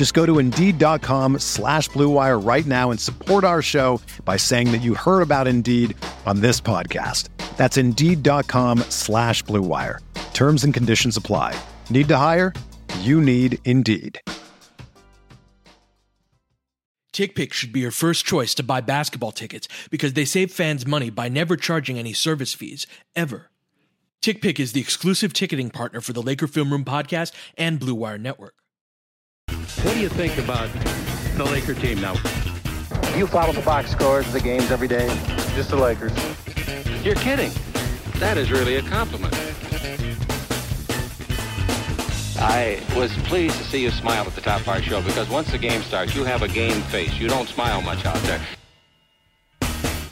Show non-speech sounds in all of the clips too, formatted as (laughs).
Just go to Indeed.com slash BlueWire right now and support our show by saying that you heard about Indeed on this podcast. That's Indeed.com slash BlueWire. Terms and conditions apply. Need to hire? You need Indeed. TickPick should be your first choice to buy basketball tickets because they save fans money by never charging any service fees, ever. TickPick is the exclusive ticketing partner for the Laker Film Room podcast and Blue Wire Network. What do you think about the Laker team now? You follow the box scores of the games every day? Just the Lakers. You're kidding. That is really a compliment. I was pleased to see you smile at the top of our show because once the game starts, you have a game face. You don't smile much out there.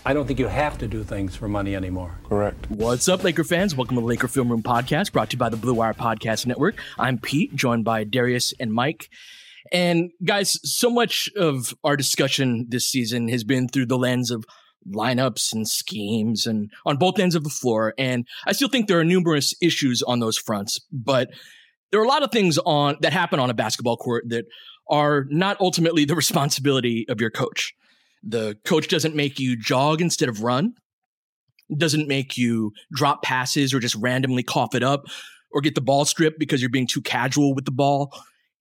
I don't think you have to do things for money anymore. Correct. What's up, Laker fans? Welcome to the Laker Film Room podcast brought to you by the Blue Wire Podcast Network. I'm Pete, joined by Darius and Mike. And guys, so much of our discussion this season has been through the lens of lineups and schemes and on both ends of the floor. And I still think there are numerous issues on those fronts, but there are a lot of things on that happen on a basketball court that are not ultimately the (laughs) responsibility of your coach. The coach doesn't make you jog instead of run, doesn't make you drop passes or just randomly cough it up or get the ball stripped because you're being too casual with the ball.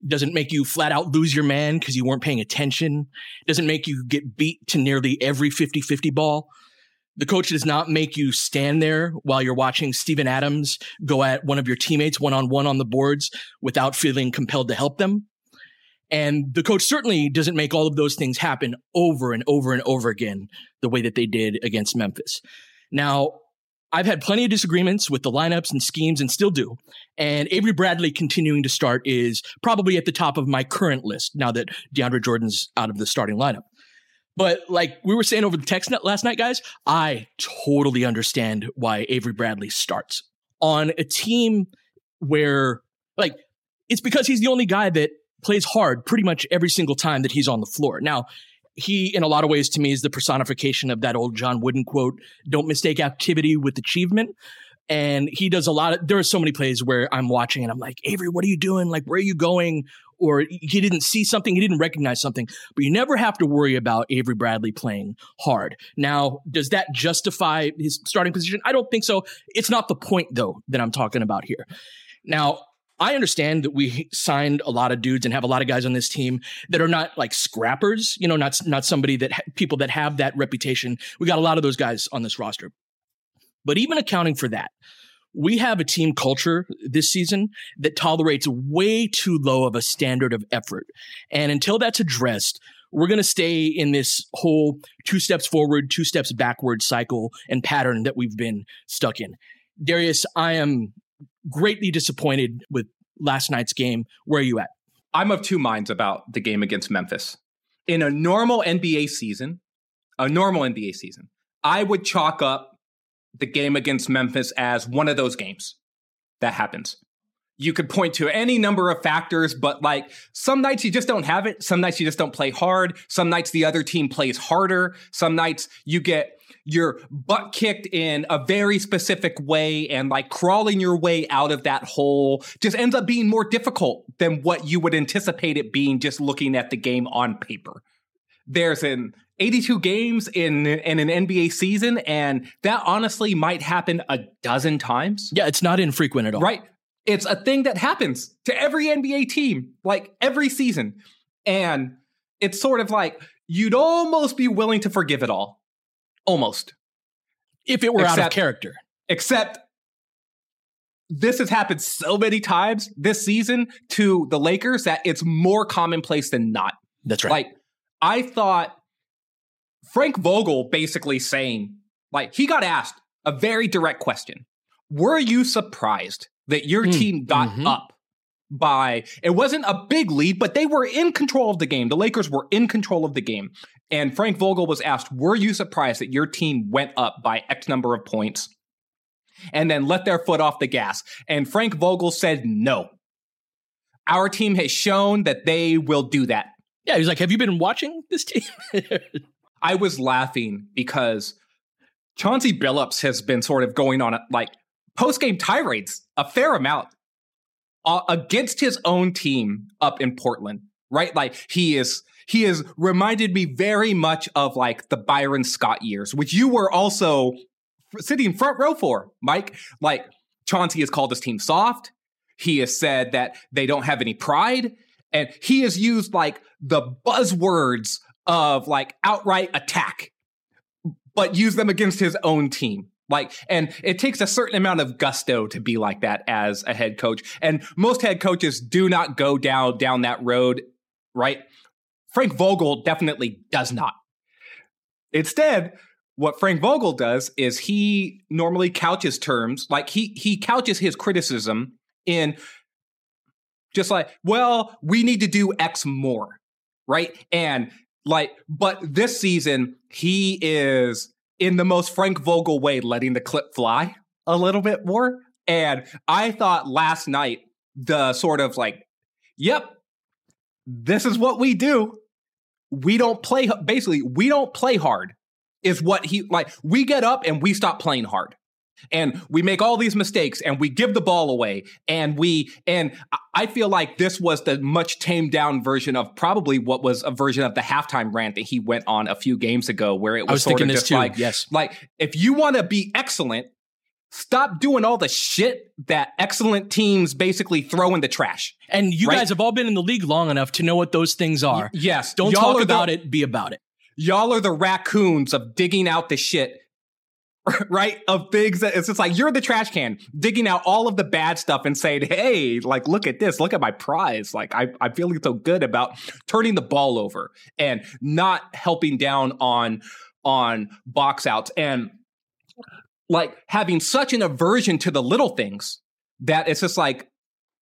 Doesn't make you flat out lose your man because you weren't paying attention. Doesn't make you get beat to nearly every 50 50 ball. The coach does not make you stand there while you're watching Steven Adams go at one of your teammates one on one on the boards without feeling compelled to help them. And the coach certainly doesn't make all of those things happen over and over and over again the way that they did against Memphis. Now, I've had plenty of disagreements with the lineups and schemes and still do. And Avery Bradley continuing to start is probably at the top of my current list now that DeAndre Jordan's out of the starting lineup. But like we were saying over the text last night, guys, I totally understand why Avery Bradley starts on a team where like it's because he's the only guy that plays hard pretty much every single time that he's on the floor. Now, he, in a lot of ways, to me, is the personification of that old John Wooden quote, don't mistake activity with achievement. And he does a lot of, there are so many plays where I'm watching and I'm like, Avery, what are you doing? Like, where are you going? Or he didn't see something, he didn't recognize something, but you never have to worry about Avery Bradley playing hard. Now, does that justify his starting position? I don't think so. It's not the point, though, that I'm talking about here. Now, I understand that we signed a lot of dudes and have a lot of guys on this team that are not like scrappers, you know, not not somebody that ha- people that have that reputation. We got a lot of those guys on this roster. But even accounting for that, we have a team culture this season that tolerates way too low of a standard of effort. And until that's addressed, we're going to stay in this whole two steps forward, two steps backward cycle and pattern that we've been stuck in. Darius, I am greatly disappointed with last night's game. Where are you at? I'm of two minds about the game against Memphis. In a normal NBA season, a normal NBA season, I would chalk up the game against Memphis as one of those games that happens. You could point to any number of factors, but like some nights you just don't have it. Some nights you just don't play hard. Some nights the other team plays harder. Some nights you get your butt kicked in a very specific way and like crawling your way out of that hole just ends up being more difficult than what you would anticipate it being just looking at the game on paper. There's an 82 games in in an NBA season and that honestly might happen a dozen times. Yeah, it's not infrequent at all. Right? It's a thing that happens to every NBA team, like every season. And it's sort of like you'd almost be willing to forgive it all Almost. If it were Except, out of character. Except this has happened so many times this season to the Lakers that it's more commonplace than not. That's right. Like, I thought Frank Vogel basically saying, like, he got asked a very direct question Were you surprised that your mm, team got mm-hmm. up by, it wasn't a big lead, but they were in control of the game. The Lakers were in control of the game. And Frank Vogel was asked, Were you surprised that your team went up by X number of points and then let their foot off the gas? And Frank Vogel said, No. Our team has shown that they will do that. Yeah, he's like, Have you been watching this team? (laughs) I was laughing because Chauncey Billups has been sort of going on like post game tirades a fair amount uh, against his own team up in Portland, right? Like he is he has reminded me very much of like the Byron Scott years, which you were also sitting front row for, Mike. Like Chauncey has called his team soft. He has said that they don't have any pride. And he has used like the buzzwords of like outright attack, but use them against his own team. Like, and it takes a certain amount of gusto to be like that as a head coach. And most head coaches do not go down down that road, right? Frank Vogel definitely does not. Instead, what Frank Vogel does is he normally couches terms like he he couches his criticism in just like, well, we need to do X more, right? And like, but this season he is in the most Frank Vogel way, letting the clip fly a little bit more. And I thought last night the sort of like, yep, this is what we do. We don't play, basically, we don't play hard, is what he like. We get up and we stop playing hard. And we make all these mistakes and we give the ball away. And we, and I feel like this was the much tamed down version of probably what was a version of the halftime rant that he went on a few games ago, where it was, was sort of just too. like, yes. like if you want to be excellent, stop doing all the shit that excellent teams basically throw in the trash. And you right? guys have all been in the league long enough to know what those things are. Y- yes. Don't y'all talk about the, it, be about it. Y'all are the raccoons of digging out the shit. (laughs) Right? Of things that it's just like you're the trash can digging out all of the bad stuff and saying, Hey, like, look at this, look at my prize. Like, I, I'm feeling so good about turning the ball over and not helping down on, on box outs. And like having such an aversion to the little things that it's just like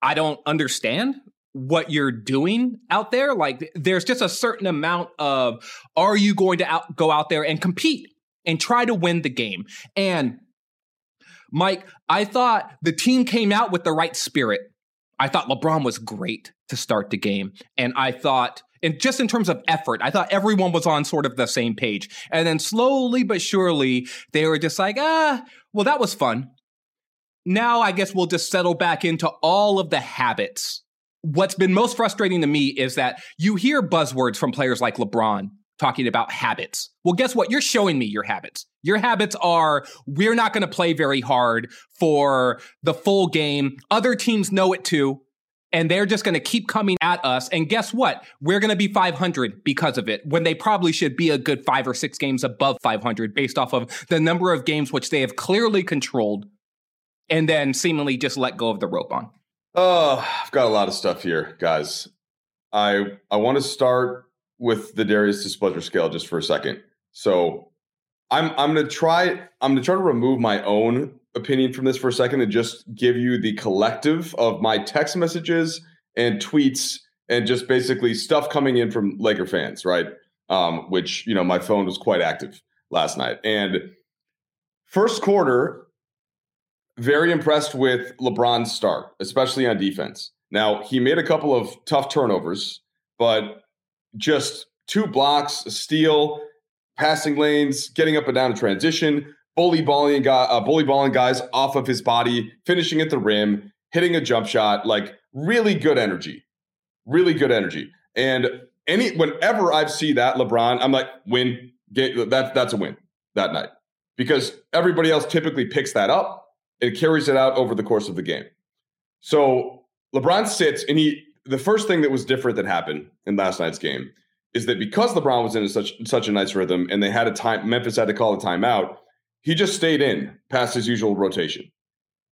I don't understand what you're doing out there. Like there's just a certain amount of are you going to out, go out there and compete and try to win the game? And Mike, I thought the team came out with the right spirit. I thought LeBron was great to start the game. And I thought and just in terms of effort, I thought everyone was on sort of the same page. And then slowly but surely, they were just like, ah, well, that was fun. Now I guess we'll just settle back into all of the habits. What's been most frustrating to me is that you hear buzzwords from players like LeBron talking about habits. Well, guess what? You're showing me your habits. Your habits are we're not going to play very hard for the full game. Other teams know it too and they're just going to keep coming at us. And guess what? We're going to be 500 because of it when they probably should be a good five or six games above 500 based off of the number of games which they have clearly controlled and then seemingly just let go of the rope on. Oh, I've got a lot of stuff here, guys. I I want to start with the Darius displeasure scale just for a second. So I'm I'm gonna try I'm gonna try to remove my own opinion from this for a second and just give you the collective of my text messages and tweets and just basically stuff coming in from Laker fans, right? Um, which, you know, my phone was quite active last night. And first quarter, very impressed with LeBron's start, especially on defense. Now, he made a couple of tough turnovers, but just two blocks, a steal, passing lanes, getting up and down in transition, bully balling guy, uh, bully balling guys off of his body, finishing at the rim, hitting a jump shot, like really good energy, really good energy. And any whenever I see that LeBron, I'm like, win, get that that's a win that night because everybody else typically picks that up and carries it out over the course of the game. So LeBron sits and he the first thing that was different that happened in last night's game is that because LeBron was in such such a nice rhythm and they had a time Memphis had to call a timeout, he just stayed in past his usual rotation.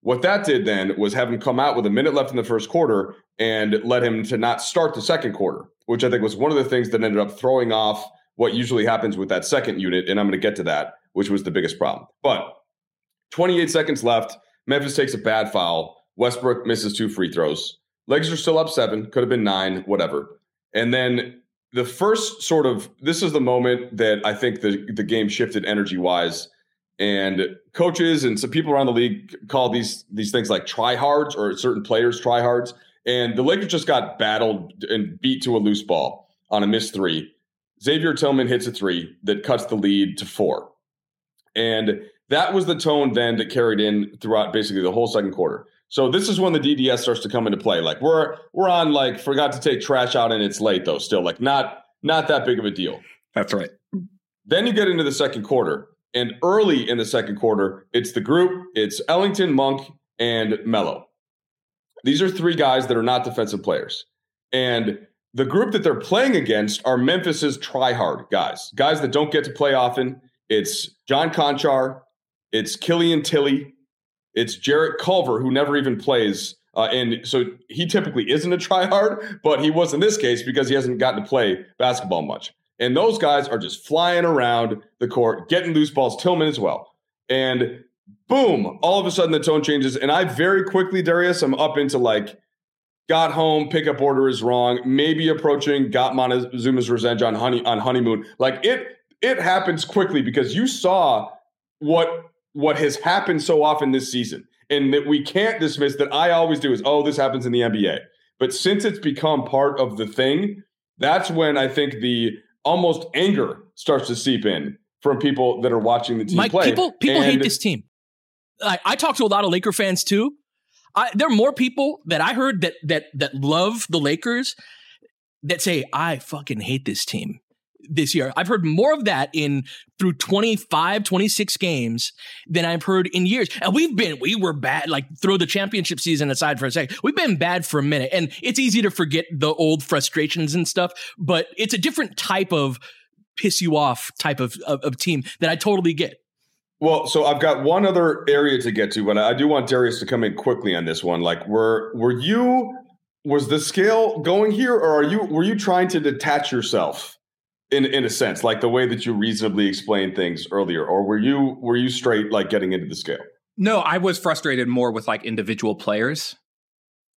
What that did then was have him come out with a minute left in the first quarter and led him to not start the second quarter, which I think was one of the things that ended up throwing off what usually happens with that second unit. And I'm going to get to that, which was the biggest problem. But 28 seconds left. Memphis takes a bad foul. Westbrook misses two free throws. Legs are still up seven, could have been nine, whatever. And then the first sort of this is the moment that I think the the game shifted energy wise. And coaches and some people around the league call these these things like tryhards or certain players tryhards. And the Lakers just got battled and beat to a loose ball on a missed three. Xavier Tillman hits a three that cuts the lead to four. And that was the tone then that carried in throughout basically the whole second quarter. So this is when the DDS starts to come into play. Like we're we're on like forgot to take trash out and it's late though. Still like not not that big of a deal. That's right. Then you get into the second quarter, and early in the second quarter, it's the group. It's Ellington, Monk, and Melo. These are three guys that are not defensive players, and the group that they're playing against are Memphis's tryhard guys, guys that don't get to play often. It's John Konchar, it's Killian Tillie, it's Jarrett Culver, who never even plays. Uh, and so he typically isn't a tryhard, but he was in this case because he hasn't gotten to play basketball much. And those guys are just flying around the court, getting loose balls, Tillman as well. And boom, all of a sudden the tone changes. And I very quickly, Darius, I'm up into like, got home, pickup order is wrong, maybe approaching, got Montezuma's revenge on honey on honeymoon. Like it, it happens quickly because you saw what what has happened so often this season and that we can't dismiss that I always do is, oh, this happens in the NBA. But since it's become part of the thing, that's when I think the almost anger starts to seep in from people that are watching the team Mike, play. People, people and, hate this team. I, I talk to a lot of Laker fans too. I, there are more people that I heard that that that love the Lakers that say I fucking hate this team this year. I've heard more of that in through 25, 26 games than I've heard in years. And we've been, we were bad, like throw the championship season aside for a second. We've been bad for a minute. And it's easy to forget the old frustrations and stuff, but it's a different type of piss you off type of, of, of team that I totally get. Well, so I've got one other area to get to, but I do want Darius to come in quickly on this one. Like, were were you was the scale going here, or are you were you trying to detach yourself in in a sense, like the way that you reasonably explained things earlier, or were you were you straight like getting into the scale? No, I was frustrated more with like individual players.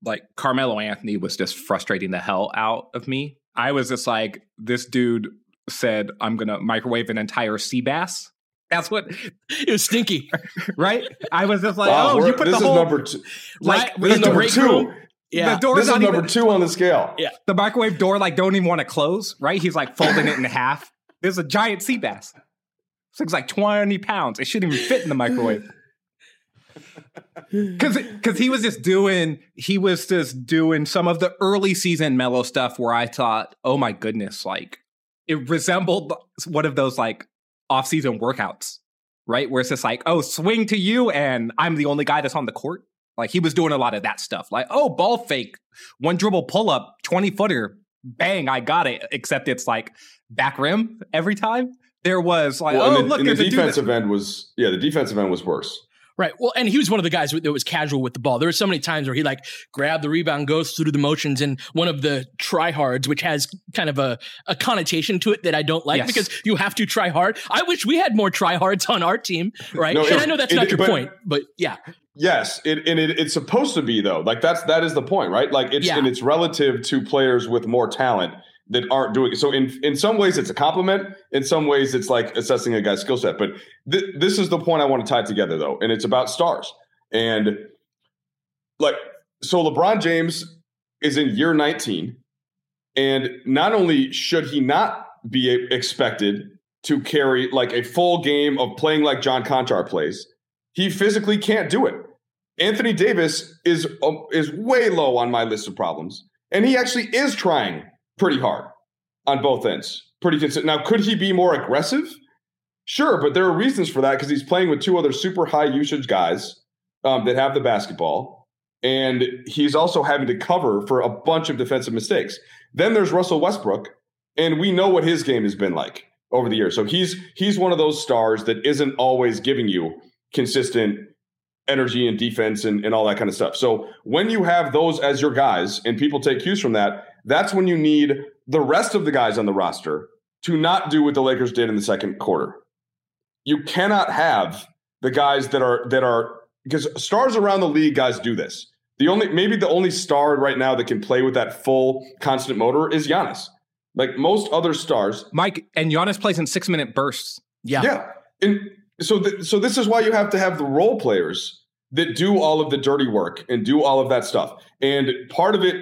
Like Carmelo Anthony was just frustrating the hell out of me. I was just like, this dude said, I'm gonna microwave an entire sea bass. That's what it was stinky, (laughs) right? I was just like, wow, oh, you put this the whole number two. like this is number two. Room. Yeah, the door this is number even, two on the scale. Yeah, the microwave door like don't even want to close. Right? He's like folding it in half. There's a giant sea bass. This thing's like twenty pounds. It shouldn't even fit in the microwave. (laughs) Because because he was just doing he was just doing some of the early season mellow stuff where I thought, oh my goodness, like it resembled one of those like off season workouts, right? Where it's just like, oh, swing to you, and I'm the only guy that's on the court. Like he was doing a lot of that stuff. Like, oh, ball fake, one dribble pull up, 20 footer, bang, I got it. Except it's like back rim every time. There was like, well, oh, the, look, the defensive end was yeah, the defensive end was worse. Right. Well, and he was one of the guys that was casual with the ball. There were so many times where he like grabbed the rebound, goes through the motions, and one of the tryhards, which has kind of a, a connotation to it that I don't like yes. because you have to try hard. I wish we had more tryhards on our team, right? No, and it, I know that's it, not your but, point, but yeah. Yes, it, and it, it's supposed to be though. Like that's that is the point, right? Like it's yeah. and it's relative to players with more talent that aren't doing it. So in in some ways it's a compliment. In some ways it's like assessing a guy's skill set. But th- this is the point I want to tie together though, and it's about stars. And like so, LeBron James is in year 19, and not only should he not be expected to carry like a full game of playing like John Konchar plays, he physically can't do it. Anthony Davis is um, is way low on my list of problems, and he actually is trying pretty hard on both ends. Pretty consistent. Now, could he be more aggressive? Sure, but there are reasons for that because he's playing with two other super high usage guys um, that have the basketball, and he's also having to cover for a bunch of defensive mistakes. Then there's Russell Westbrook, and we know what his game has been like over the years. So he's he's one of those stars that isn't always giving you consistent energy and defense and, and all that kind of stuff. So when you have those as your guys and people take cues from that, that's when you need the rest of the guys on the roster to not do what the Lakers did in the second quarter. You cannot have the guys that are that are because stars around the league guys do this. The only maybe the only star right now that can play with that full constant motor is Giannis. Like most other stars, Mike and Giannis plays in six minute bursts. Yeah. Yeah. And so th- so this is why you have to have the role players that do all of the dirty work and do all of that stuff. And part of it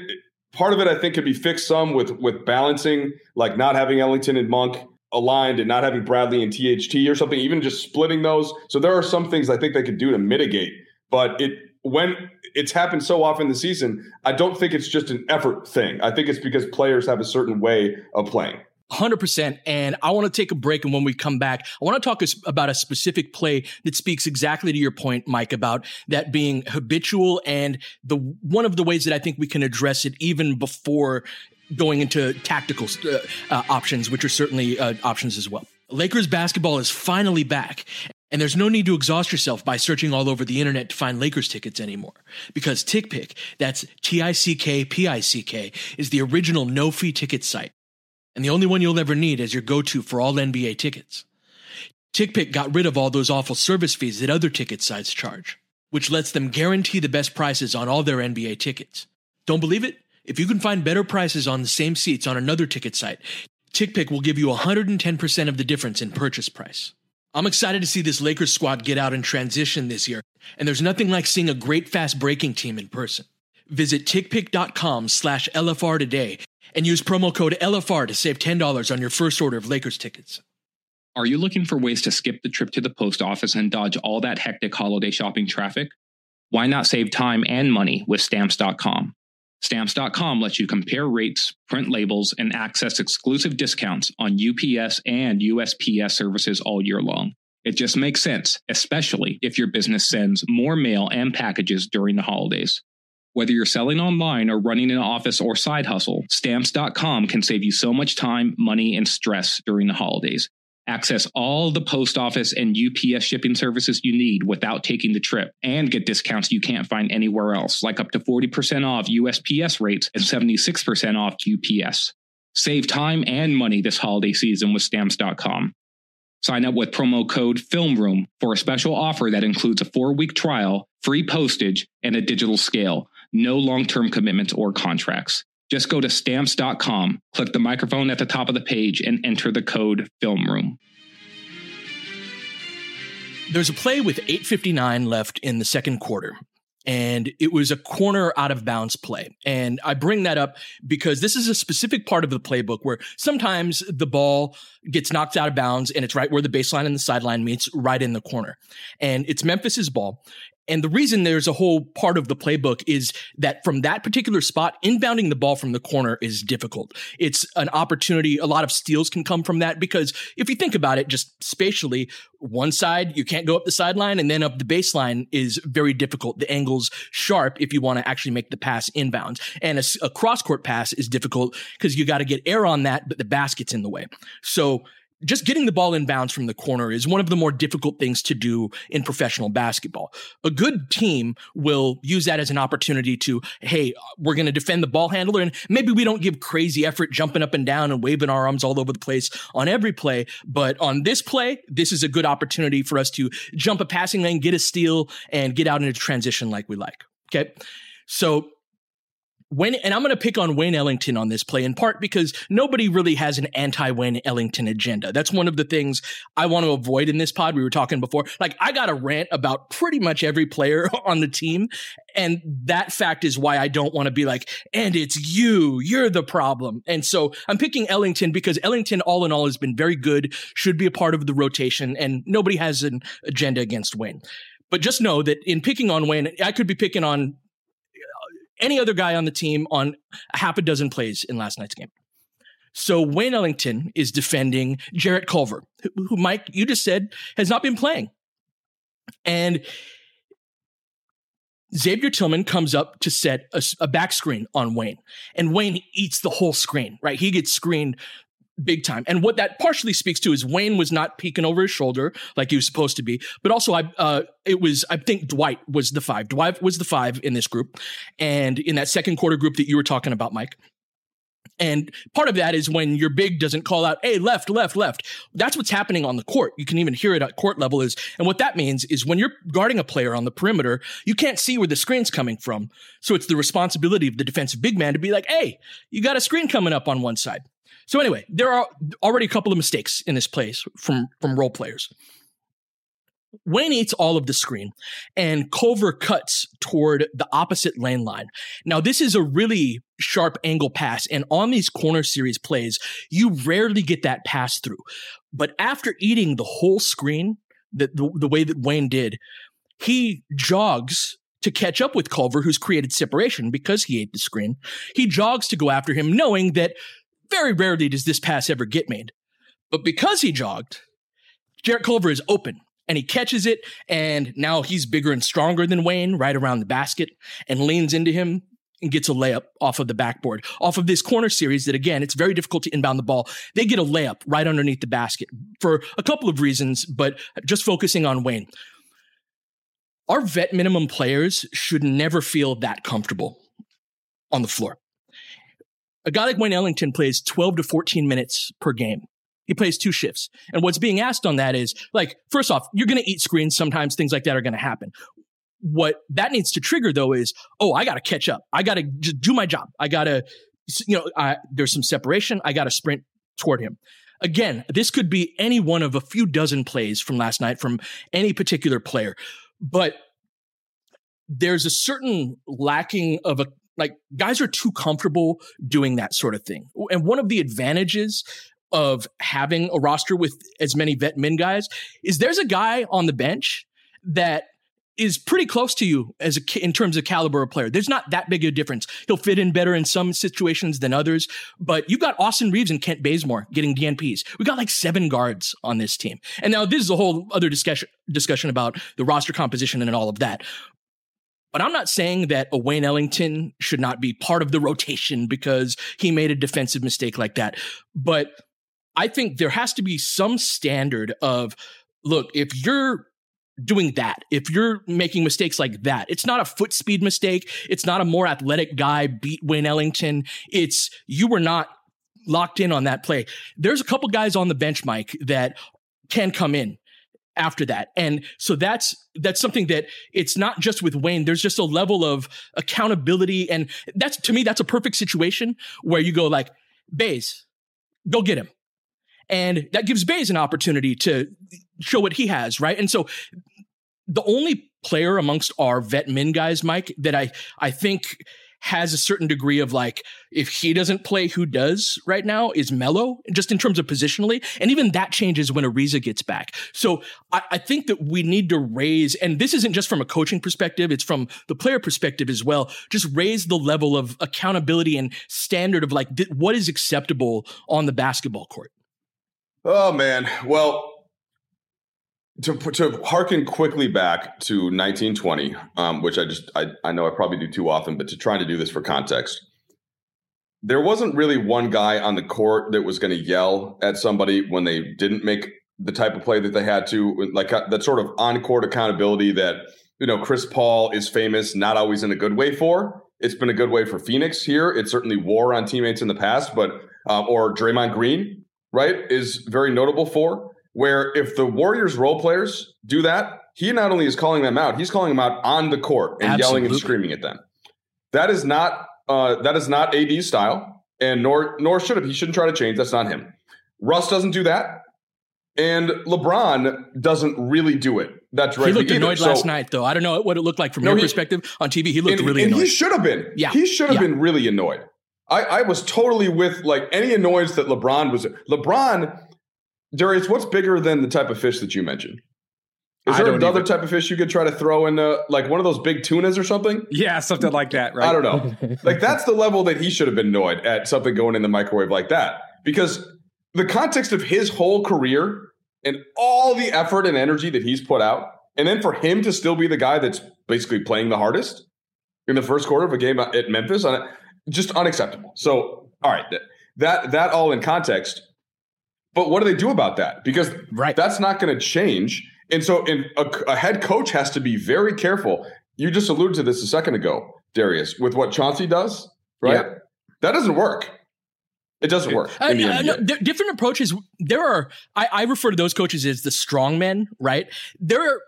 part of it I think could be fixed some with with balancing like not having Ellington and Monk aligned and not having Bradley and THT or something even just splitting those. So there are some things I think they could do to mitigate, but it when it's happened so often this season, I don't think it's just an effort thing. I think it's because players have a certain way of playing. 100%. And I want to take a break. And when we come back, I want to talk about a specific play that speaks exactly to your point, Mike, about that being habitual and the one of the ways that I think we can address it even before going into tactical uh, uh, options, which are certainly uh, options as well. Lakers basketball is finally back. And there's no need to exhaust yourself by searching all over the internet to find Lakers tickets anymore. Because TickPick, that's T-I-C-K-P-I-C-K, is the original no-fee ticket site. And the only one you'll ever need as your go-to for all NBA tickets. TickPick got rid of all those awful service fees that other ticket sites charge, which lets them guarantee the best prices on all their NBA tickets. Don't believe it? If you can find better prices on the same seats on another ticket site, TickPick will give you 110% of the difference in purchase price. I'm excited to see this Lakers squad get out and transition this year, and there's nothing like seeing a great fast breaking team in person. Visit tickpick.com slash LFR today and use promo code LFR to save $10 on your first order of Lakers tickets. Are you looking for ways to skip the trip to the post office and dodge all that hectic holiday shopping traffic? Why not save time and money with stamps.com? Stamps.com lets you compare rates, print labels, and access exclusive discounts on UPS and USPS services all year long. It just makes sense, especially if your business sends more mail and packages during the holidays. Whether you're selling online or running an office or side hustle, stamps.com can save you so much time, money, and stress during the holidays. Access all the post office and UPS shipping services you need without taking the trip and get discounts you can't find anywhere else, like up to 40% off USPS rates and 76% off UPS. Save time and money this holiday season with stamps.com. Sign up with promo code FILMROOM for a special offer that includes a four week trial, free postage, and a digital scale. No long term commitments or contracts. Just go to stamps.com, click the microphone at the top of the page, and enter the code FILMROOM. There's a play with 8.59 left in the second quarter. And it was a corner out of bounds play. And I bring that up because this is a specific part of the playbook where sometimes the ball gets knocked out of bounds and it's right where the baseline and the sideline meets, right in the corner. And it's Memphis's ball. And the reason there's a whole part of the playbook is that from that particular spot, inbounding the ball from the corner is difficult. It's an opportunity. A lot of steals can come from that because if you think about it, just spatially, one side, you can't go up the sideline and then up the baseline is very difficult. The angle's sharp if you want to actually make the pass inbounds. And a, a cross court pass is difficult because you got to get air on that, but the basket's in the way. So just getting the ball in bounds from the corner is one of the more difficult things to do in professional basketball. A good team will use that as an opportunity to, hey, we're going to defend the ball handler. And maybe we don't give crazy effort jumping up and down and waving our arms all over the place on every play. But on this play, this is a good opportunity for us to jump a passing lane, get a steal, and get out into transition like we like. Okay. So and I'm going to pick on Wayne Ellington on this play in part because nobody really has an anti Wayne Ellington agenda. That's one of the things I want to avoid in this pod. We were talking before. Like I got a rant about pretty much every player (laughs) on the team. And that fact is why I don't want to be like, and it's you, you're the problem. And so I'm picking Ellington because Ellington, all in all, has been very good, should be a part of the rotation, and nobody has an agenda against Wayne. But just know that in picking on Wayne, I could be picking on any other guy on the team on half a dozen plays in last night's game. So Wayne Ellington is defending Jarrett Culver, who, Mike, you just said has not been playing. And Xavier Tillman comes up to set a, a, back screen on Wayne, and Wayne eats the whole screen, right? He gets screened big time. And what that partially speaks to is Wayne was not peeking over his shoulder like he was supposed to be, but also I uh, it was I think Dwight was the five. Dwight was the five in this group, and in that second quarter group that you were talking about, Mike. And part of that is when your big doesn't call out, hey, left, left, left. That's what's happening on the court. You can even hear it at court level is, and what that means is when you're guarding a player on the perimeter, you can't see where the screen's coming from. So it's the responsibility of the defensive big man to be like, hey, you got a screen coming up on one side. So anyway, there are already a couple of mistakes in this place from from role players. Wayne eats all of the screen, and Culver cuts toward the opposite lane line. Now, this is a really sharp angle pass, and on these corner series plays, you rarely get that pass through. But after eating the whole screen, the, the, the way that Wayne did, he jogs to catch up with Culver, who's created separation because he ate the screen. He jogs to go after him, knowing that very rarely does this pass ever get made. But because he jogged, Jarrett Culver is open and he catches it. And now he's bigger and stronger than Wayne right around the basket and leans into him and gets a layup off of the backboard. Off of this corner series that, again, it's very difficult to inbound the ball. They get a layup right underneath the basket for a couple of reasons, but just focusing on Wayne. Our vet minimum players should never feel that comfortable on the floor. A guy like Wayne Ellington plays 12 to 14 minutes per game. He plays two shifts. And what's being asked on that is like, first off, you're going to eat screens. Sometimes things like that are going to happen. What that needs to trigger though is, oh, I got to catch up. I got to just do my job. I got to, you know, I, there's some separation. I got to sprint toward him. Again, this could be any one of a few dozen plays from last night from any particular player, but there's a certain lacking of a like guys are too comfortable doing that sort of thing. And one of the advantages of having a roster with as many vet min guys is there's a guy on the bench that is pretty close to you as a in terms of caliber of player. There's not that big a difference. He'll fit in better in some situations than others, but you've got Austin Reaves and Kent Bazemore getting DNPs. We got like seven guards on this team. And now this is a whole other discussion discussion about the roster composition and all of that. But I'm not saying that a Wayne Ellington should not be part of the rotation because he made a defensive mistake like that. But I think there has to be some standard of look, if you're doing that, if you're making mistakes like that, it's not a foot speed mistake. It's not a more athletic guy beat Wayne Ellington. It's you were not locked in on that play. There's a couple guys on the bench, Mike, that can come in after that. And so that's that's something that it's not just with Wayne. There's just a level of accountability. And that's to me, that's a perfect situation where you go like, Bays, go get him. And that gives Bays an opportunity to show what he has, right? And so the only player amongst our vet min guys, Mike, that I I think has a certain degree of like, if he doesn't play, who does right now is Melo, just in terms of positionally. And even that changes when Ariza gets back. So I, I, think that we need to raise, and this isn't just from a coaching perspective, it's from the player perspective as well, just raise the level of accountability and standard of like, th- what is acceptable on the basketball court. Oh, man. Well, to to harken quickly back to 1920, um, which I just I, I know I probably do too often, but to try to do this for context, there wasn't really one guy on the court that was going to yell at somebody when they didn't make the type of play that they had to, like uh, that sort of on court accountability that you know Chris Paul is famous, not always in a good way for. It's been a good way for Phoenix here. It certainly wore on teammates in the past, but uh, or Draymond Green, right, is very notable for where if the Warriors role players do that, he not only is calling them out, he's calling them out on the court and Absolutely. yelling and screaming at them. That is not uh, that is not AD's style, and nor nor should it. He shouldn't try to change. That's not him. Russ doesn't do that, and LeBron doesn't really do it. That's right. He looked annoyed so, last night, though. I don't know what it looked like from no, your he, perspective on TV. He looked and, really and annoyed. He should have been. Yeah, he should have yeah. been really annoyed. I, I was totally with like any annoyance that LeBron was. LeBron Darius, what's bigger than the type of fish that you mentioned? Is there another even... type of fish you could try to throw in, like one of those big tunas or something? Yeah, something like that, right? I don't know. (laughs) like that's the level that he should have been annoyed at something going in the microwave like that, because the context of his whole career and all the effort and energy that he's put out, and then for him to still be the guy that's basically playing the hardest in the first quarter of a game at Memphis, on just unacceptable. So, all right, that that all in context But what do they do about that? Because right. that's not going to change. And so in a, a head coach has to be very careful. You just alluded to this a second ago, Darius, with what Chauncey does, right? Yeah. That doesn't work. It doesn't work. Uh, uh, no, different approaches. There are. I, I, refer to those coaches as the strong men. Right. There are.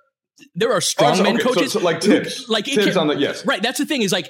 There are strongmen oh, so, okay. coaches, so, so like Thibs, like Thibs on the yes, right. That's the thing is like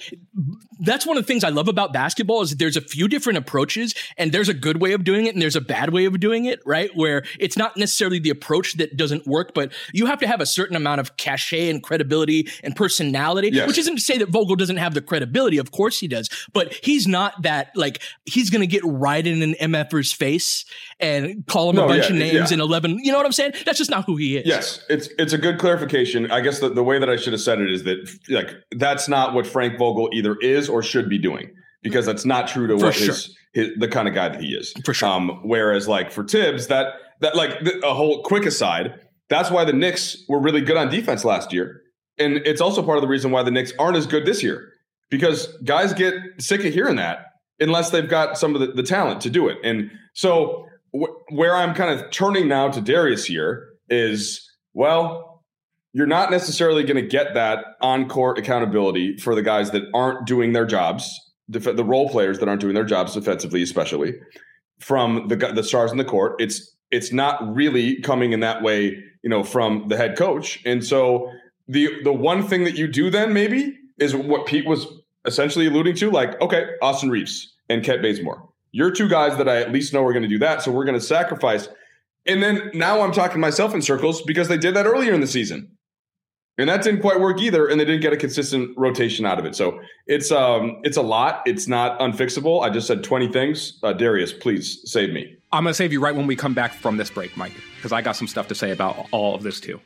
that's one of the things I love about basketball is there's a few different approaches and there's a good way of doing it and there's a bad way of doing it, right? Where it's not necessarily the approach that doesn't work, but you have to have a certain amount of cachet and credibility and personality, yes. which isn't to say that Vogel doesn't have the credibility. Of course he does, but he's not that like he's going to get right in an MFer's face and call him no, a bunch yeah, of names yeah. in 11. You know what I'm saying? That's just not who he is. Yes. It's, it's a good clarification. I guess the, the way that I should have said it is that like, that's not what Frank Vogel either is or should be doing because that's not true to for what sure. his, his, the kind of guy that he is. For sure. Um, whereas like for Thibs, that that like a whole quick aside, that's why the Knicks were really good on defense last year, and it's also part of the reason why the Knicks aren't as good this year because guys get sick of hearing that unless they've got some of the, the talent to do it. And so wh- where I'm kind of turning now to Darius here is well you're not necessarily going to get that on court accountability for the guys that aren't doing their jobs, the role players that aren't doing their jobs defensively, especially from the the stars in the court. It's it's not really coming in that way, you know, from the head coach. And so the the one thing that you do then maybe is what Pete was essentially alluding to, like, okay, Austin Reaves and Kent Bazemore. You're two guys that I at least know are going to do that. So we're going to sacrifice. And then now I'm talking myself in circles because they did that earlier in the season and that didn't quite work either and they didn't get a consistent rotation out of it. So it's um it's a lot. It's not unfixable. I just said 20 things. Uh, darius please save me. I'm gonna save you right when we come back from this break mike because i got some stuff to say about all of this too.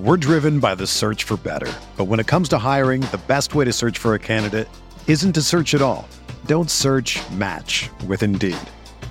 We're driven by the search for better. But when it comes to hiring the best way to search for a candidate isn't to search at all. Don't search match with indeed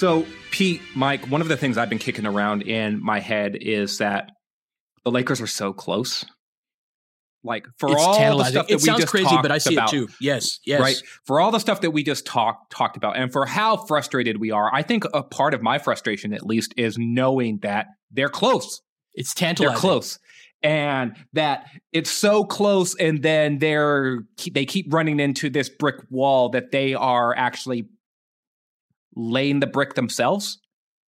So, Pete, Mike, one of the things I've been kicking around in my head is that the Lakers are so close. Like for it's all the stuff that it we just crazy, talked but I see about, it too. Yes, yes. Right. For all the stuff that we just talked talked about, and for how frustrated we are, I think a part of my frustration, at least, is knowing that they're close. It's tantalizing. They're close and that it's so close and then they're they keep running into this brick wall that they are actually laying the brick themselves,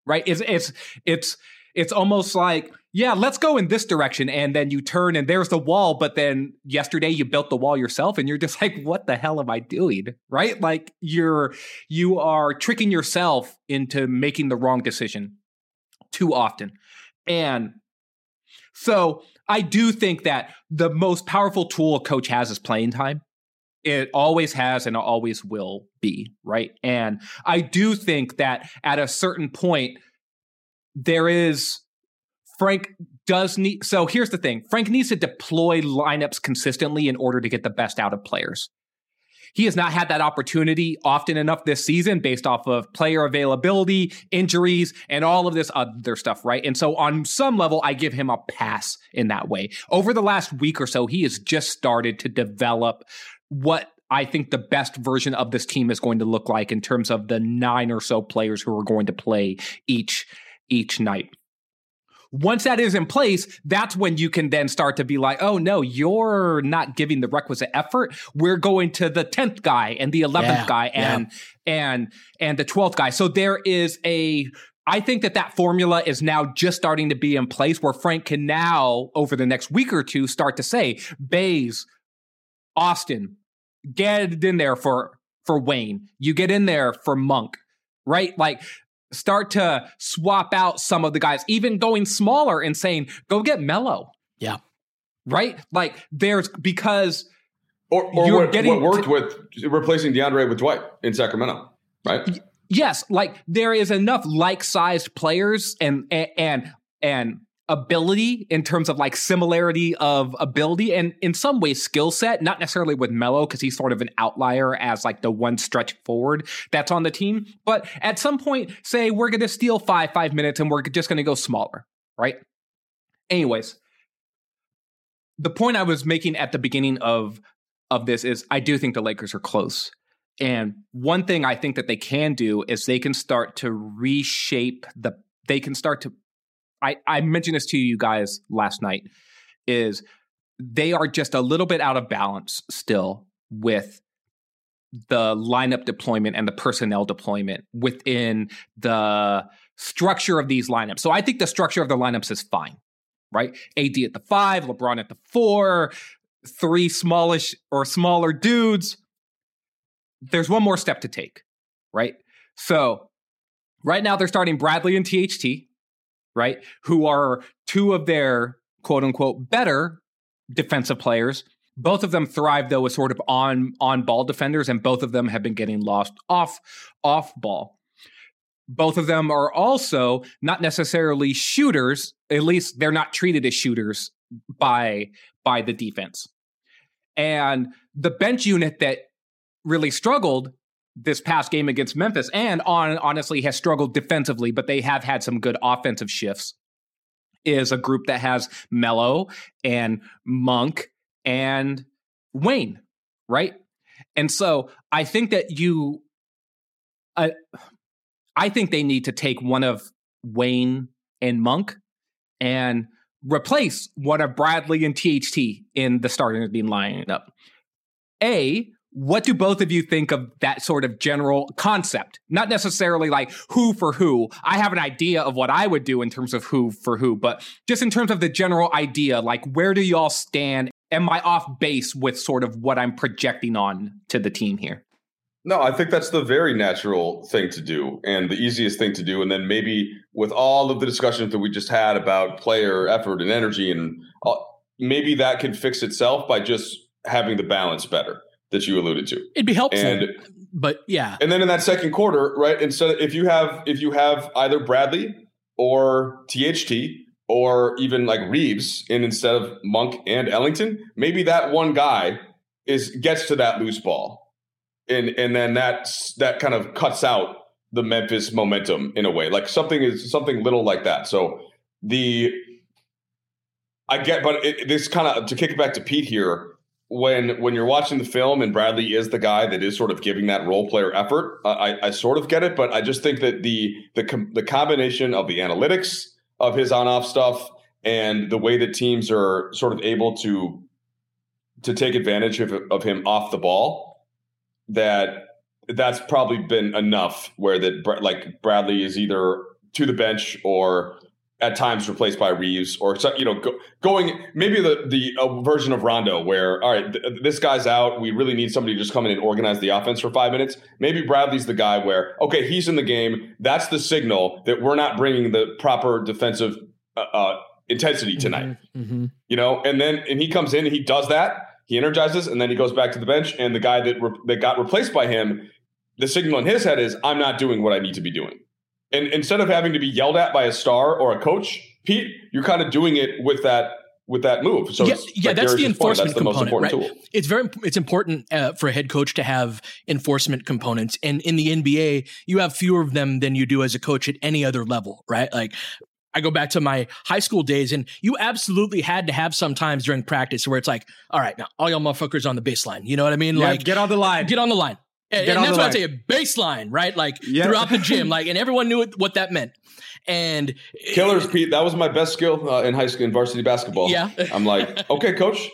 right? It's it's it's it's almost like yeah, let's go in this direction, and then you turn and there's the wall. But then yesterday you built the wall yourself, and you're just like, what the hell am I doing? Right? Like you're you are tricking yourself into making the wrong decision too often, and so I do think that the most powerful tool a coach has is playing time it always has and always will be, right? And I do think that at a certain point, there is Frank does need. So here's the thing Frank needs to deploy lineups consistently in order to get the best out of players. he has not had that opportunity often enough this season based off of player availability, injuries, and all of this other stuff, right? And so on some level, I give him a pass in that way. Over the last week or so, he has just started to develop what I think the best version of this team is going to look like in terms of the nine or so players who are going to play each each night. Once that is in place, that's when you can then start to be like, oh no, you're not giving the requisite effort. We're going to the 10th guy and the 11th yeah, guy and yeah. and and the 12th guy. So there is a I think that that formula is now just starting to be in place where Frank can now, over the next week or two, start to say, Bays, Austin, get in there for for Wayne. You get in there for Monk, right? Like start to swap out some of the guys, even going smaller and saying, go get Melo. Yeah. Right? Like there's because or, or you're what, getting what worked to, with replacing DeAndre with Dwight in Sacramento, right? Yes, like there is enough like-sized players and and and ability in terms of like similarity of ability and in some ways skill set, not necessarily with Melo because he's sort of an outlier as like the one stretch forward that's on the team. But at some point, say we're going to steal five, five minutes and we're just going to go smaller, right? Anyways, the point I was making at the beginning of of this is I do think the Lakers are close. And one thing I think that they can do is they can start to reshape the they can start to I, I mentioned this to you guys last night, is they are just a little bit out of balance still with the lineup deployment and the personnel deployment within the structure of these lineups. So I think the structure of the lineups is fine, right? AD at the five, LeBron at the four, three smallish or smaller dudes. There's one more step to take, right? So right now they're starting Bradley and THT right? Who are two of their quote unquote better defensive players. Both of them thrive though as sort of on on ball defenders, and both of them have been getting lost off off ball. Both of them are also not necessarily shooters. At least they're not treated as shooters by by the defense. And the bench unit that really struggled this past game against Memphis and on honestly has struggled defensively, but they have had some good offensive shifts. Is a group that has Melo and Monk and Wayne, right? And so I think that you, uh, I think they need to take one of Wayne and Monk and replace one of Bradley and THT in the starting lineup. A, what do both of you think of that sort of general concept? Not necessarily like who for who. I have an idea of what I would do in terms of who for who, but just in terms of the general idea, like where do y'all stand? Am I off base with sort of what I'm projecting on to the team here? No, I think that's the very natural thing to do and the easiest thing to do. And then maybe with all of the discussions that we just had about player effort and energy, and maybe that can fix itself by just having the balance better that you alluded to. It'd be helpful. And, but yeah. And then in that second quarter, right? And so if you have if you have either Bradley or THT or even like Reaves and instead of Monk and Ellington, maybe that one guy is gets to that loose ball. And and then that that kind of cuts out the Memphis momentum in a way. Like something is something little like that. So the I get, but it, this kind of to kick it back to Pete here when when you're watching the film and Bradley is the guy that is sort of giving that role player effort, I, I sort of get it, but I just think that the the com- the combination of the analytics of his on off stuff and the way that teams are sort of able to to take advantage of, of him off the ball, that that's probably been enough where that like Bradley is either to the bench or at times replaced by Reaves or you know go, going maybe the the uh, version of Rondo where all right th- this guy's out. We really need somebody to just come in and organize the offense for 5 minutes. Maybe Bradley's the guy where okay he's in the game. That's the signal that we're not bringing the proper defensive uh, uh, intensity mm-hmm, tonight. Mm-hmm, mm-hmm. you know and then and he comes in and he does that. He energizes and then he goes back to the bench and the guy that re- that got replaced by him the signal in his head is I'm not doing what I need to be doing and instead of having to be yelled at by a star or a coach, Pete, you're kind of doing it with that with that move. So yeah, yeah, like that's the Darius's point, enforcement that's the most component, important right? tool. It's very it's important uh, for a head coach to have enforcement components, and in the NBA, you have fewer of them than you do as a coach at any other level, right? Like. I go back to my high school days, and you absolutely had to have some times during practice where it's like, all right, now all y'all motherfuckers on the baseline. You know what I mean? Yeah, like, get on the line. Get on the line. And, and that's the what I say, a baseline, right? Like Yeah. throughout the gym, (laughs) like, and everyone knew what- what that meant. And Killers, Pete. That was my best skill uh, in high school in varsity basketball. Yeah. I'm like, okay, coach.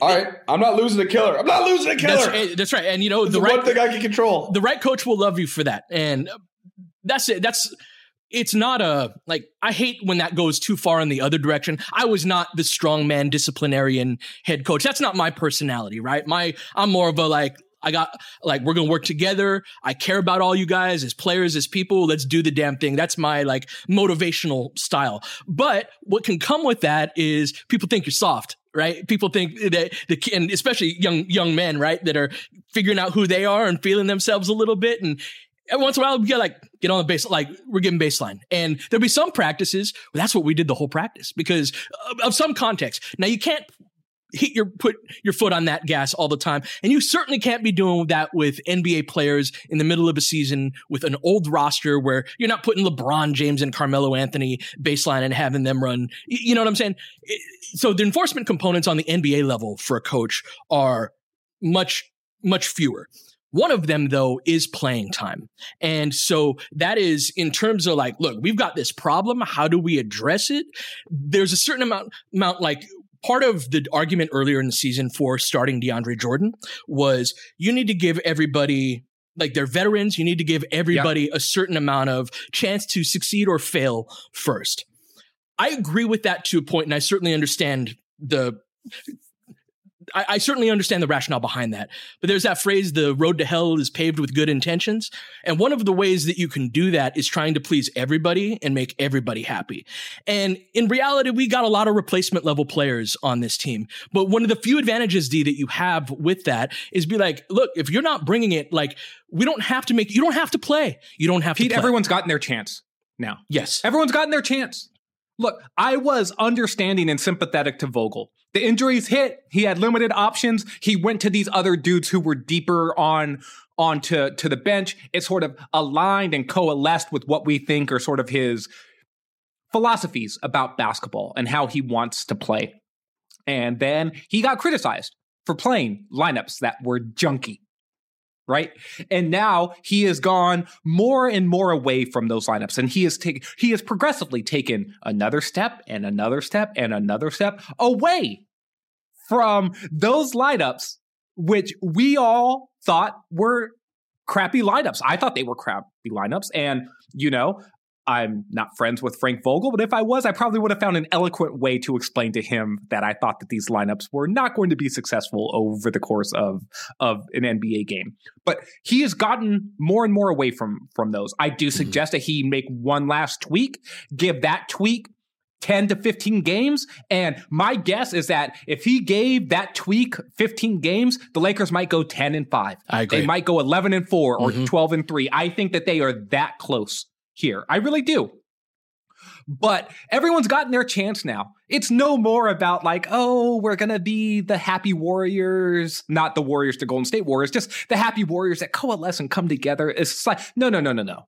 All right, I'm not losing a killer. I'm not losing a killer. That's, that's right. And you know, It's the the right one thing I can control. the right coach will love you for that. And that's it. That's it's not a like I hate when that goes too far in the other direction. I was not the strongman disciplinarian head coach. That's not my personality, right? My I'm more of a like I got like we're gonna work together. I care about all you guys as players, as people. Let's do the damn thing. That's my like motivational style. But what can come with that is people think you're soft, right? People think that the and especially young young men, right, that are figuring out who they are and feeling themselves a little bit. And every once in a while, we get like get on the base, like we're giving baseline. And there'll be some practices. Well, that's what we did the whole practice because of, of some context. Now you can't hit your put your foot on that gas all the time. And you certainly can't be doing that with NBA players in the middle of a season with an old roster where you're not putting LeBron James and Carmelo Anthony baseline and having them run. You know what I'm saying? So the enforcement components on the NBA level for a coach are much, much fewer. One of them, though, is playing time. And so that is in terms of like, look, we've got this problem. How do we address it? There's a certain amount, amount like part of the argument earlier in the season for starting DeAndre Jordan was you need to give everybody like they're veterans, you need to give everybody a certain amount of chance to succeed or fail first. I agree with that to a point, and I certainly understand the I, I certainly understand the rationale behind that. But there's that phrase, the road to hell is paved with good intentions. And one of the ways that you can do that is trying to please everybody and make everybody happy. And in reality, we got a lot of replacement level players on this team. But one of the few advantages, D, that you have with that is be like, look, if you're not bringing it, like, we don't have to make, you don't have to play. You don't have Pete, to play. everyone's gotten their chance now. yes. Everyone's gotten their chance. Look, I was understanding and sympathetic to Vogel. The injuries hit. He had limited options. He went to these other dudes who were deeper on onto to the bench. It sort of aligned and coalesced with what we think are sort of his philosophies about basketball and how he wants to play. And then he got criticized for playing lineups that were junky right? And now he has gone more and more away from those lineups, and he has taken he has progressively taken another step and another step and another step away from those lineups, which we all thought were crappy lineups. I thought they were crappy lineups, and you know. I'm not friends with Frank Vogel, but if I was, I probably would have found an eloquent way to explain to him that I thought that these lineups were not going to be successful over the course of of an NBA game but he has gotten more and more away from from those. I do suggest that he make one last tweak, give that tweak 10 to 15 games. And my guess is that if he gave that tweak 15 games, the Lakers might go 10 and 5. I agree. They might go 11 and 4 or Mhm. 12 and 3. I think that they are that close here. I really do. But everyone's gotten their chance now. It's no more about like, oh, we're gonna be the happy warriors, not the warriors to Golden State Warriors, just the happy warriors that coalesce and come together. It's like, no, no, no, no, no.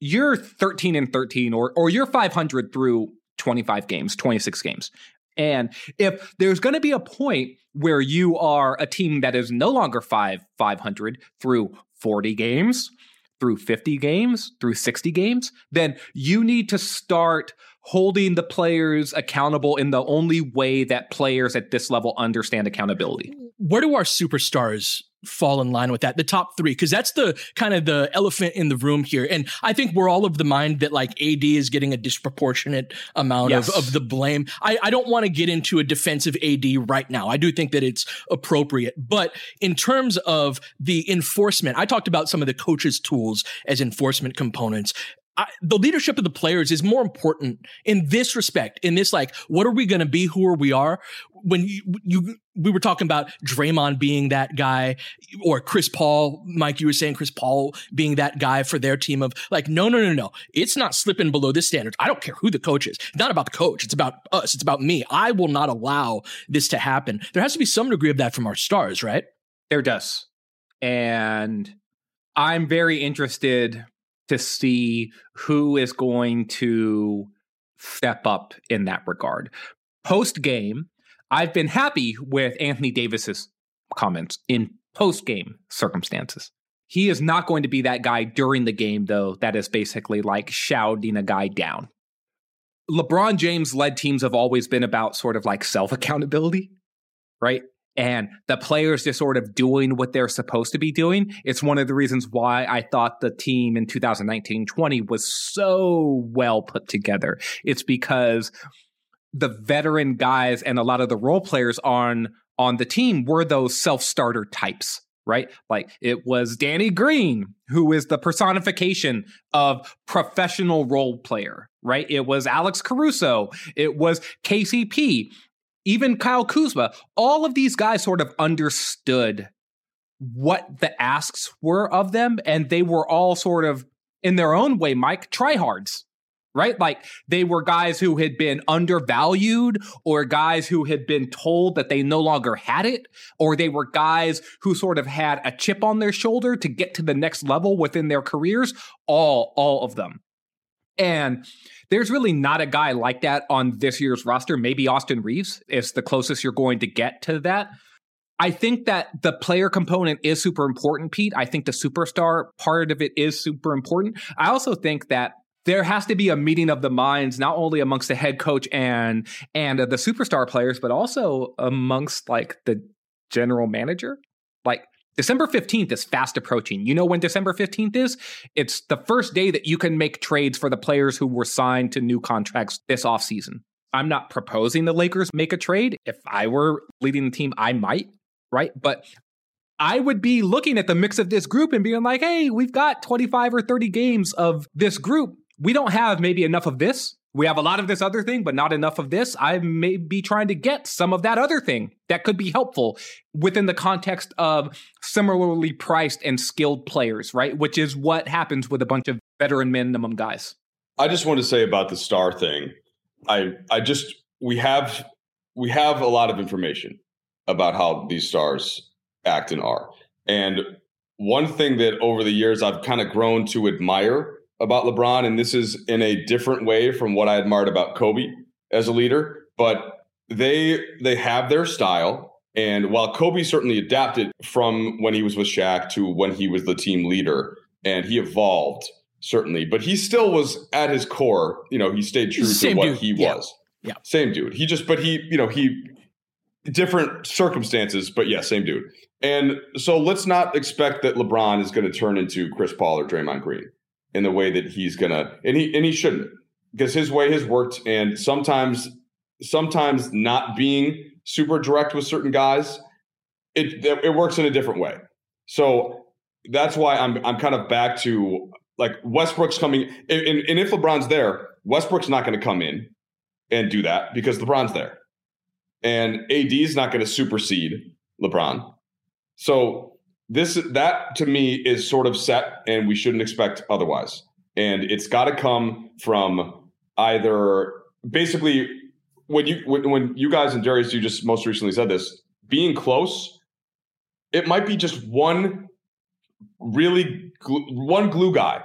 You're 13 and 13, or or you're 500 through 25 games, 26 games. And if there's going to be a point where you are a team that is no longer five 500 through 40 games, through 50 games, through 60 games, then you need to start holding the players accountable in the only way that players at this level understand accountability. Where do our superstars fall in line with that? The top three, because that's the kind of the elephant in the room here. And I think we're all of the mind that like AD is getting a disproportionate amount Yes. of, of the blame. I, I don't want to get into a defensive AD right now. I do think that it's appropriate. But in terms of the enforcement, I talked about some of the coaches' tools as enforcement components. I, the leadership of the players is more important in this respect. In this, like, what are we going to be? Who are we are? When you, you, we were talking about Draymond being that guy, or Chris Paul, Mike, you were saying Chris Paul being that guy for their team of like, no, no, no, no, it's not slipping below this standard. I don't care who the coach is. Not about the coach. It's about us. It's about me. I will not allow this to happen. There has to be some degree of that from our stars, right? There does, and I'm very interested to see who is going to step up in that regard. Post game, I've been happy with Anthony Davis's comments in post game circumstances. He is not going to be that guy during the game, though, that is basically like shouting a guy down. LeBron James led teams have always been about sort of like self accountability, right? And the players just sort of doing what they're supposed to be doing. It's one of the reasons why I thought the team in 2019 20 was so well put together. It's because the veteran guys and a lot of the role players on on the team were those self-starter types right? Like it was Danny Green, who is the personification of professional role player, right? It was Alex Caruso. It was KCP even Kyle Kuzma, all of these guys sort of understood what the asks were of them, and they were all sort of, in their own way, Mike, tryhards, right? Like they were guys who had been undervalued, or guys who had been told that they no longer had it, or they were guys who sort of had a chip on their shoulder to get to the next level within their careers. All, all of them. And there's really not a guy like that on this year's roster. Maybe Austin Reaves is the closest you're going to get to that. I think that the player component is super important, Pete. I think the superstar part of it is super important. I also think that there has to be a meeting of the minds, not only amongst the head coach and and the superstar players, but also amongst like the general manager. December 15th is fast approaching. You know when December 15th is? It's the first day that you can make trades for the players who were signed to new contracts this offseason. I'm not proposing the Lakers make a trade. If I were leading the team, I might, right? But I would be looking at the mix of this group and being like, hey, we've got 25 or 30 games of this group. We don't have maybe enough of this we have a lot of this other thing, but not enough of this. I may be trying to get some of that other thing that could be helpful within the context of similarly priced and skilled players, right? Which is what happens with a bunch of veteran minimum guys. I just want to say about the star thing. I I just we have we have a lot of information about how these stars act and are. And one thing that over the years I've kind of grown to admire about LeBron, and this is in a different way from what I admired about Kobe as a leader. But they they have their style, and while Kobe certainly adapted from when he was with Shaq to when he was the team leader, and he evolved certainly, but he still was at his core. You know, he stayed true to what dude. he yeah. was. Yeah, same dude. He just, but he, you know, he different circumstances, but yeah, same dude. And so let's not expect that LeBron is going to turn into Chris Paul or Draymond Green in the way that he's gonna and he and he shouldn't because his way has worked and sometimes sometimes not being super direct with certain guys it it works in a different way. So that's why i'm i'm kind of back to like westbrook's coming and, and if lebron's there westbrook's not going to come in and do that because lebron's there. And ad is not going to supersede lebron. So this that to me is sort of set and we shouldn't expect otherwise. And it's got to come from either basically when you when, when you guys and Darius you just most recently said this being close it might be just one really one glue guy.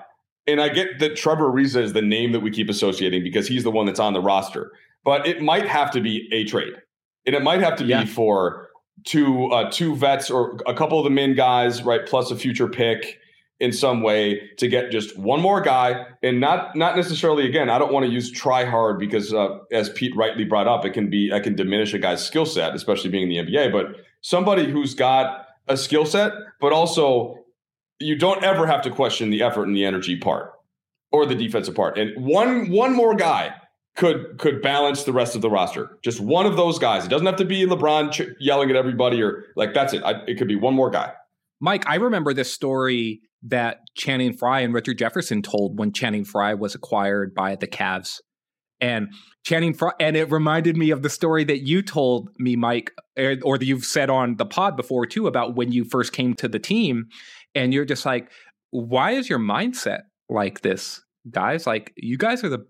And I get that Trevor Ariza is the name that we keep associating because he's the one that's on the roster but it might have to be a trade. And it might have to be for two uh, two vets or a couple of the min guys, right, plus a future pick in some way to get just one more guy, and not not necessarily again. I don't want to use try hard because, uh, as Pete rightly brought up, it can be I can diminish a guy's skill set, especially being in the NBA. But somebody who's got a skill set, but also you don't ever have to question the effort and the energy part or the defensive part. And one one more guy could could balance the rest of the roster. Just one of those guys. It doesn't have to be LeBron ch- yelling at everybody or like that's it. I, it could be one more guy. Mike, I remember this story that Channing Frye and Richard Jefferson told when Channing Frye was acquired by the Cavs. And Channing Frye, and it reminded me of the story that you told me, Mike, eh, or that you've said on the pod before too, about when you first came to the team. And you're just like, why is your mindset like this, guys? Like, you guys are the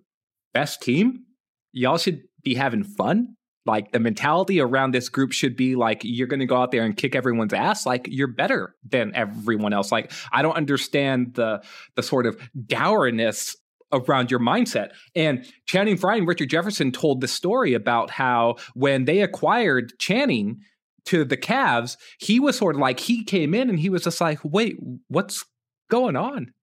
best team. Y'all should be having fun. Like the mentality around this group should be like you're going to go out there and kick everyone's ass. Like you're better than everyone else. Like I don't understand the the sort of dourness around your mindset. And Channing Frye and Richard Jefferson told the story about how when they acquired Channing to the Cavs, he was sort of like he came in and he was just like, "Wait, what's going on?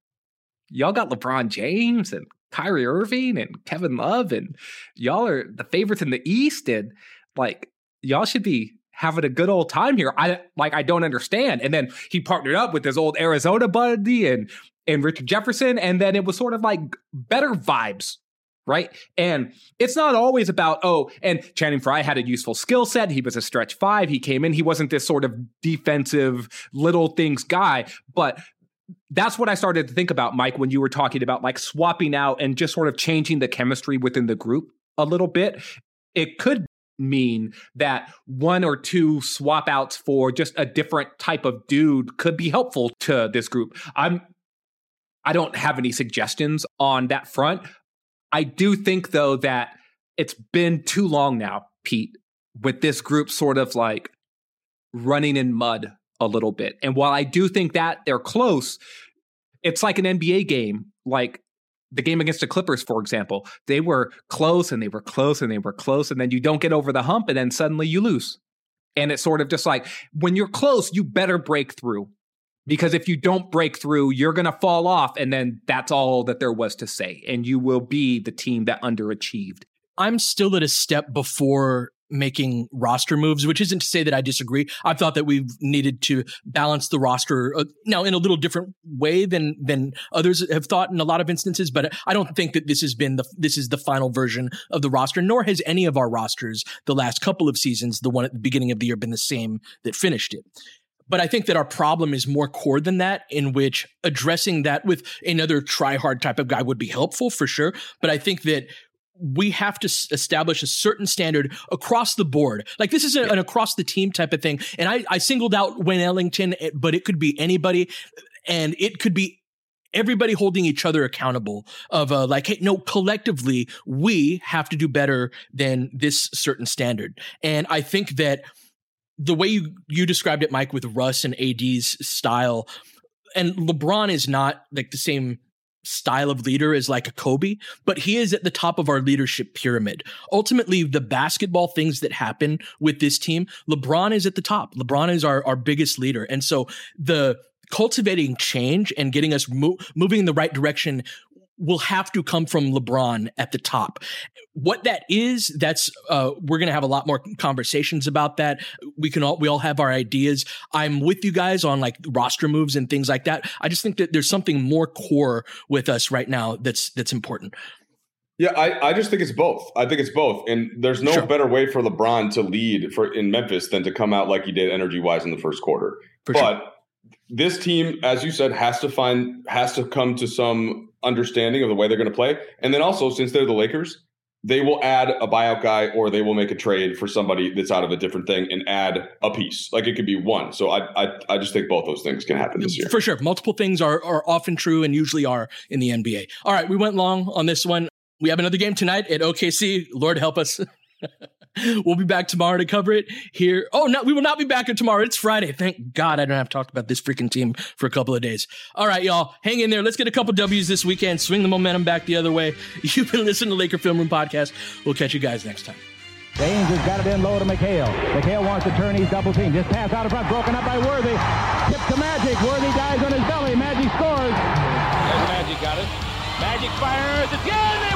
Y'all got LeBron James and Kyrie Irving and Kevin Love, and y'all are the favorites in the East, and like y'all should be having a good old time here. I like I don't understand. And then he partnered up with his old Arizona buddy and and Richard Jefferson, and then it was sort of like better vibes. Right. And it's not always about, oh, and Channing Frye had a useful skill set. He was a stretch five. He came in. He wasn't this sort of defensive little things guy, but that's what I started to think about, Mike, when you were talking about like swapping out and just sort of changing the chemistry within the group a little bit. It could mean that one or two swap outs for just a different type of dude could be helpful to this group. I'm I don't have any suggestions on that front. I do think though that it's been too long now, Pete, with this group sort of like running in mud a little bit. And while I do think that they're close, it's like an NBA game, like the game against the Clippers, for example. They were close and they were close and they were close, and then you don't get over the hump, and then suddenly you lose. And it's sort of just like when you're close, you better break through. Because if you don't break through, you're going to fall off. And then that's all that there was to say. And you will be the team that underachieved. I'm still at a step before making roster moves, which isn't to say that I disagree. I thought that we needed to balance the roster uh, now in a little different way than than others have thought in a lot of instances. But I don't think that this has been the this is the final version of the roster. Nor has any of our rosters the last couple of seasons, the one at the beginning of the year, been the same that finished it. But I think that our problem is more core than that, in which addressing that with another try hard type of guy would be helpful for sure. But I think that we have to establish a certain standard across the board. Like this is a, an across the team type of thing. And I, I singled out Wayne Ellington, eh, but it could be anybody and it could be everybody holding each other accountable of uh, like, hey, no, collectively, we have to do better than this certain standard. And I think that the way you, you described it, Mike, with Russ and AD's style, and LeBron is not like the same style of leader is like a Kobe, but he is at the top of our leadership pyramid. Ultimately, the basketball things that happen with this team, LeBron is at the top. LeBron is our, our biggest leader. And so the cultivating change and getting us mo- moving in the right direction will have to come from LeBron at the top. What that is, that's uh, we're going to have a lot more conversations about that. We can all we all have our ideas. I'm with you guys on like roster moves and things like that. I just think that there's something more core with us right now that's that's important. Yeah, I, I just think it's both. I think it's both. And there's no sure. better way for LeBron to lead for in Memphis than to come out like he did energy wise in the first quarter. For but sure. this team, as you said, has to find has to come to some understanding of the way they're going to play. And then also, since they're the Lakers, they will add a buyout guy or they will make a trade for somebody that's out of a different thing and add a piece. Like it could be one. So I I, I just think both those things can happen this year. For sure. Multiple things are, are often true and usually are in the NBA. All right, we went long on this one. We have another game tonight at OKC. Lord help us. (laughs) (laughs) we'll be back tomorrow to cover it here. Oh, no, we will not be back tomorrow. It's Friday. Thank God I don't have to talk about this freaking team for a couple of days. All right, y'all, hang in there. Let's get a couple W's this weekend. Swing the momentum back the other way. (laughs) You've been listening to Laker Film Room Podcast. We'll catch you guys next time. James has got it in low to McHale. McHale wants to turn. He's double team. Just pass out of front. Broken up by Worthy. Tip to Magic. Worthy dies on his belly. Magic scores. There's Magic got it. Magic fires. It's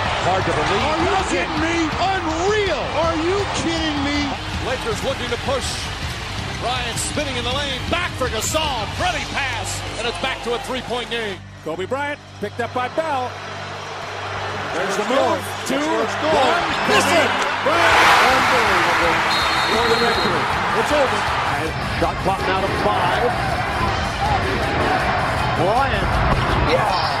Hard to believe. Are you kidding me? Unreal. Are you kidding me? Lakers looking to push. Bryant spinning in the lane. Back for Gasol. Pretty pass. And it's back to a three-point game. Kobe Bryant picked up by Bell. There's the move. Two, one. Miss it. Unbelievable. For the victory. It's over. Shot clock now to five. Bryant. Yes.